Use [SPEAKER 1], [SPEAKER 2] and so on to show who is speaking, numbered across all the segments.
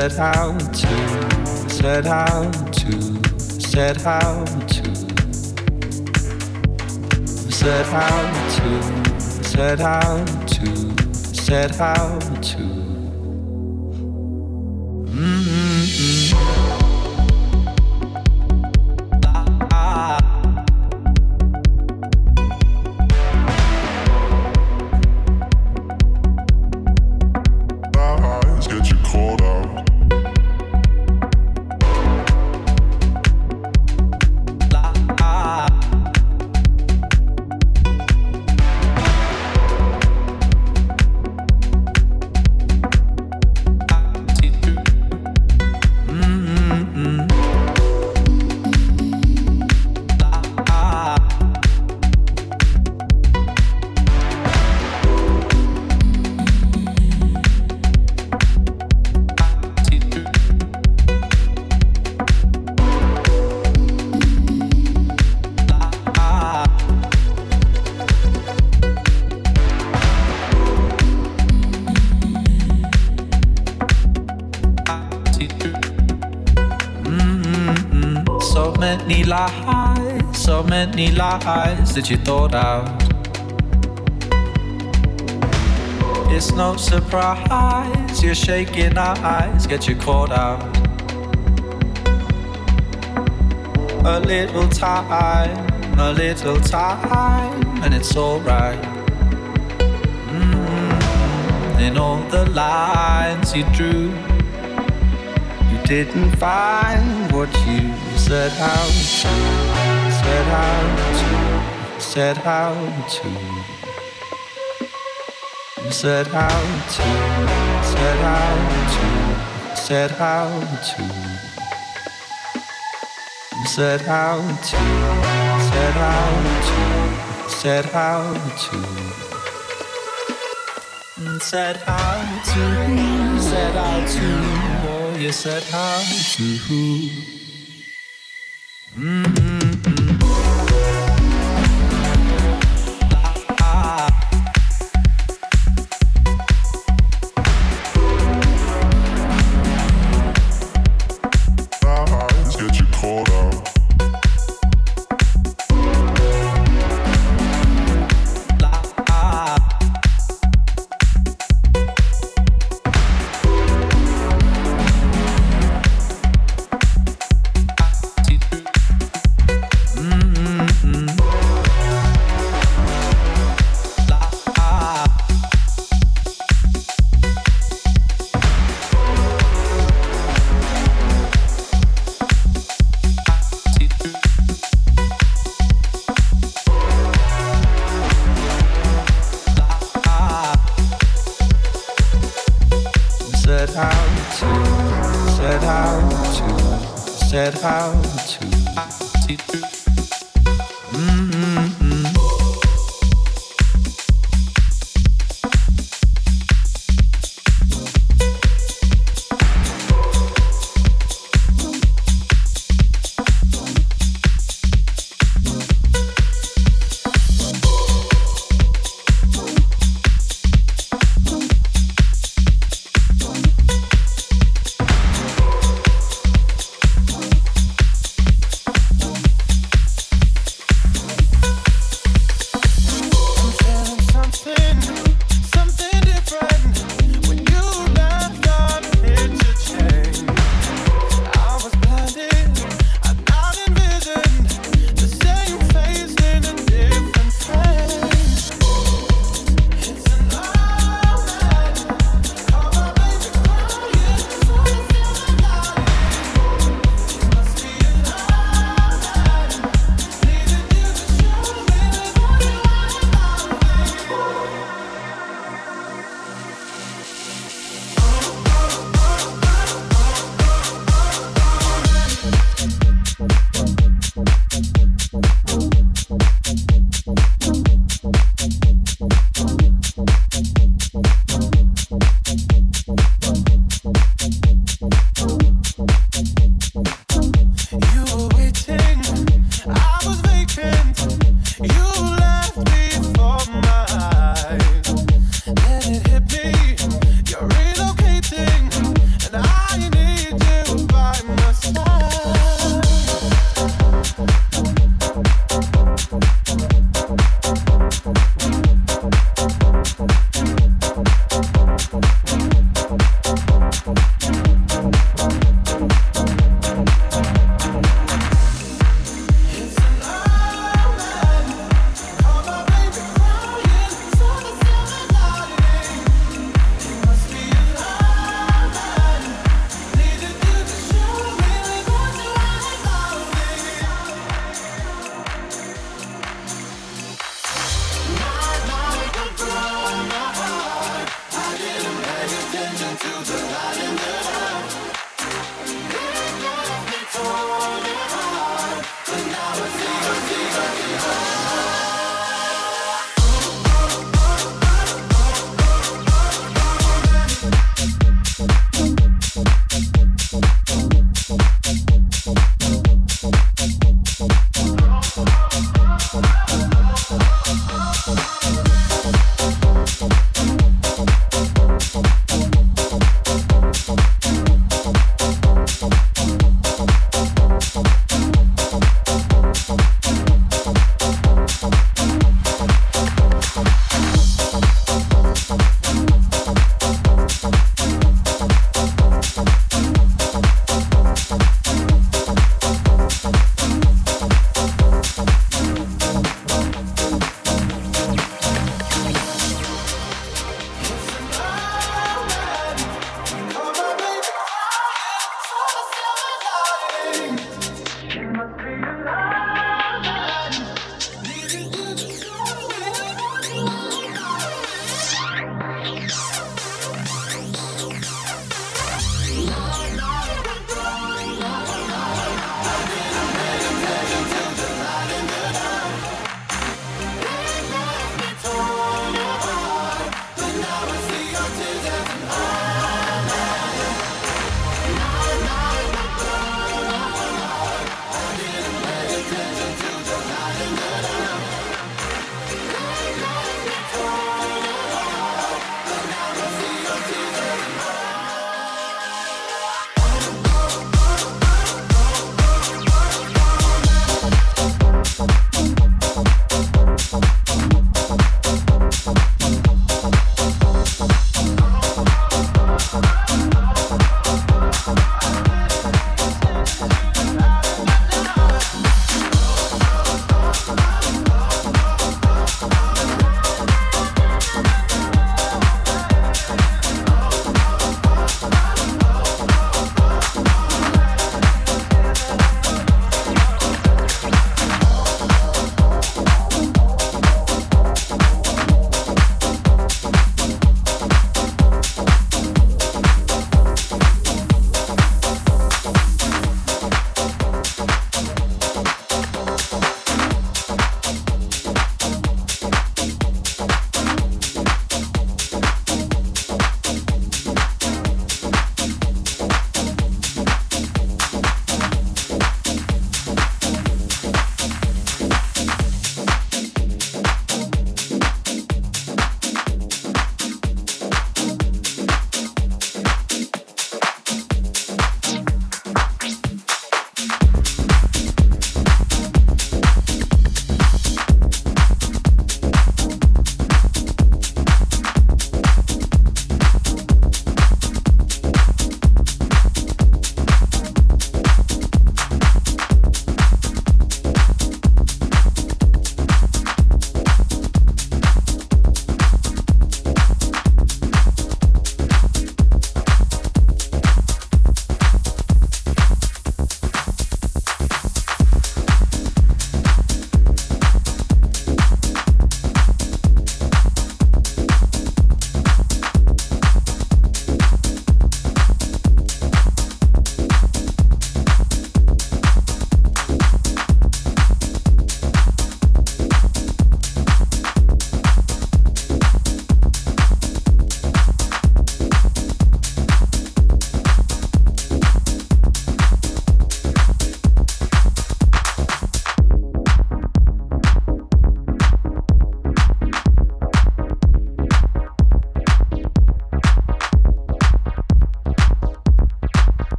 [SPEAKER 1] said how to, said how to, said how to, said how to,
[SPEAKER 2] said how to, said how to. Lies that you thought out. It's no surprise you're shaking our eyes get you caught out. A little time, a little time, and it's alright. Mm-hmm. In all the lines you drew, you didn't find what you set out said how to, said how to, said how to, said how to, said how to, said how to, said how to, said how to. Said how to, said how to, oh, you said how to.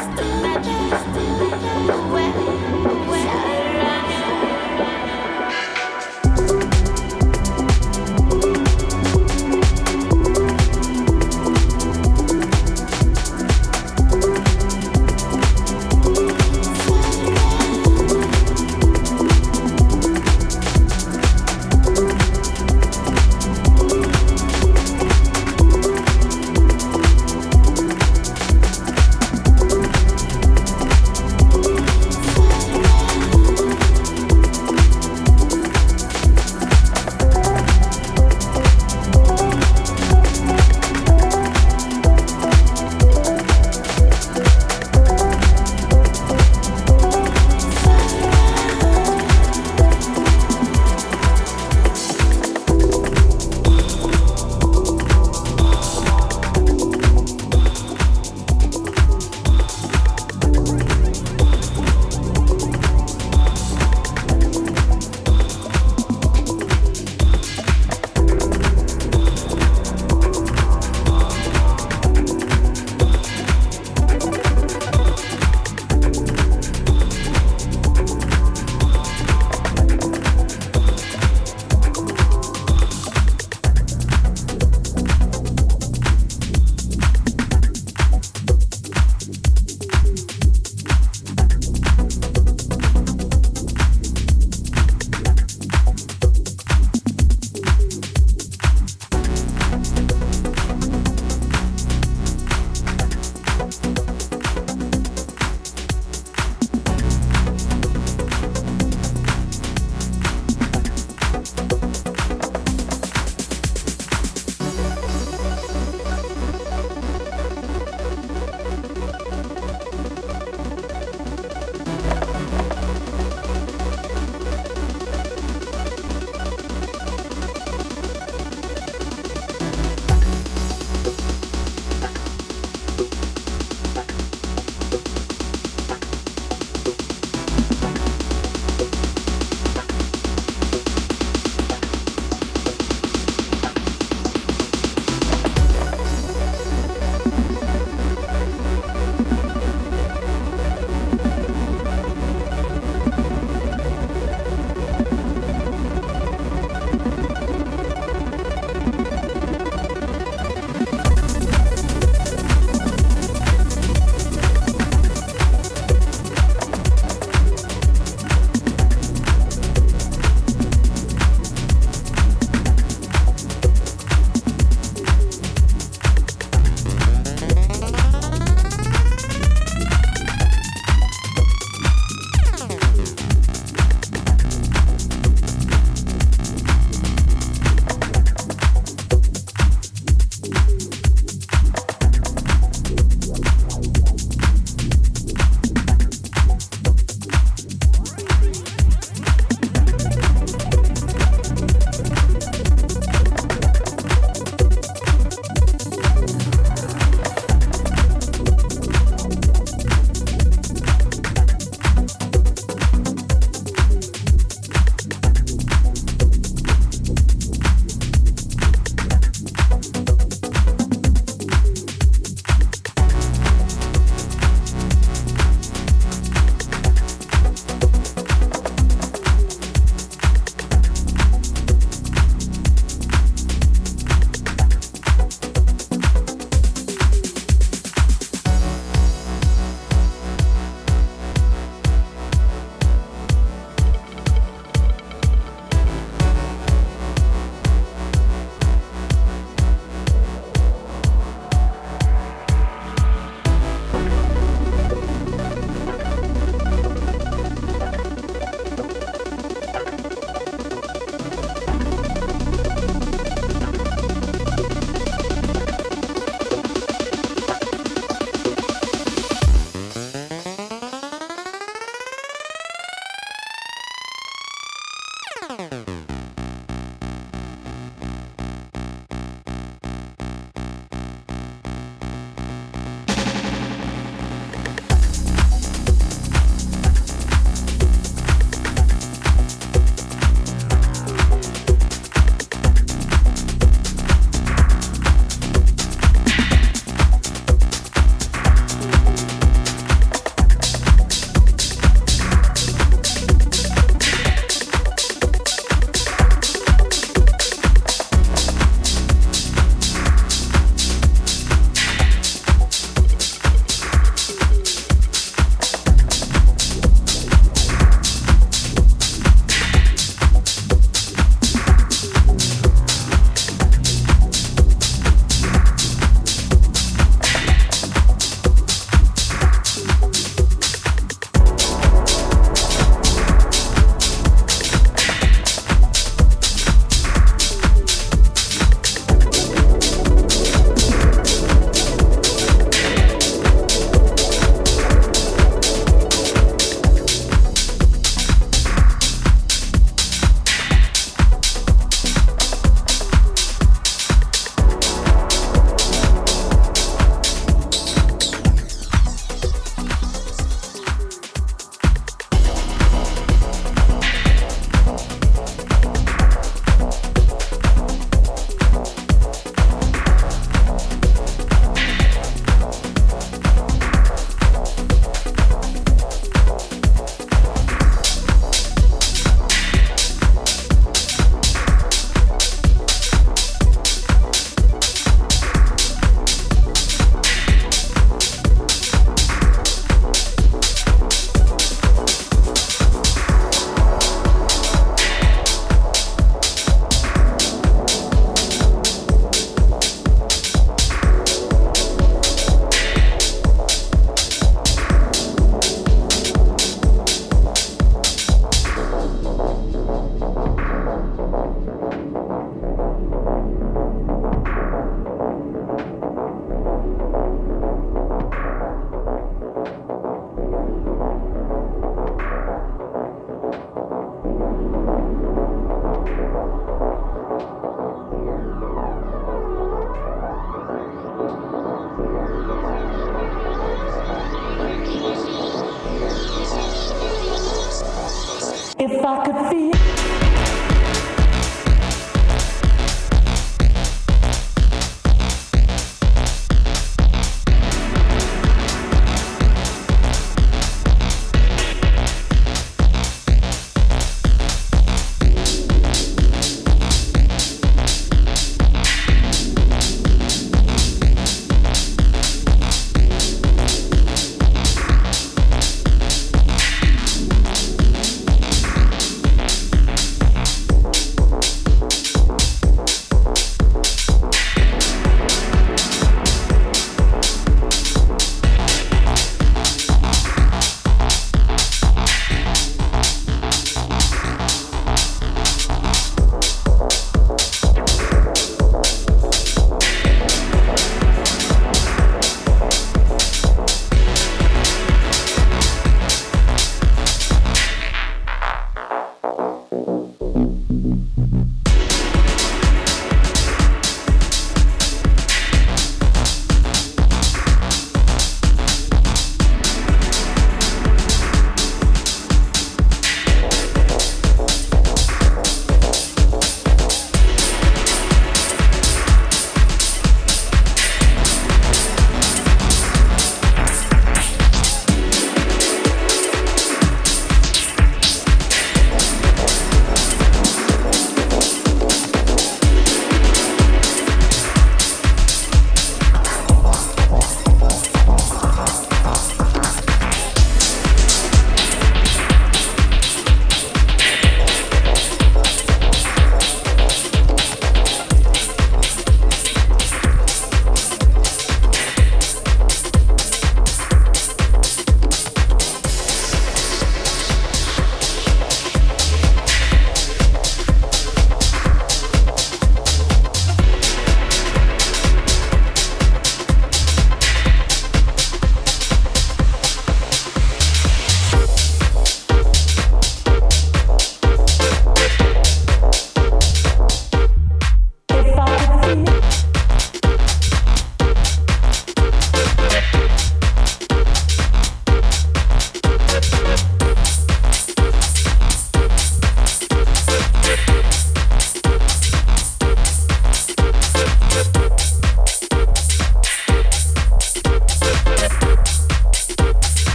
[SPEAKER 3] Hasta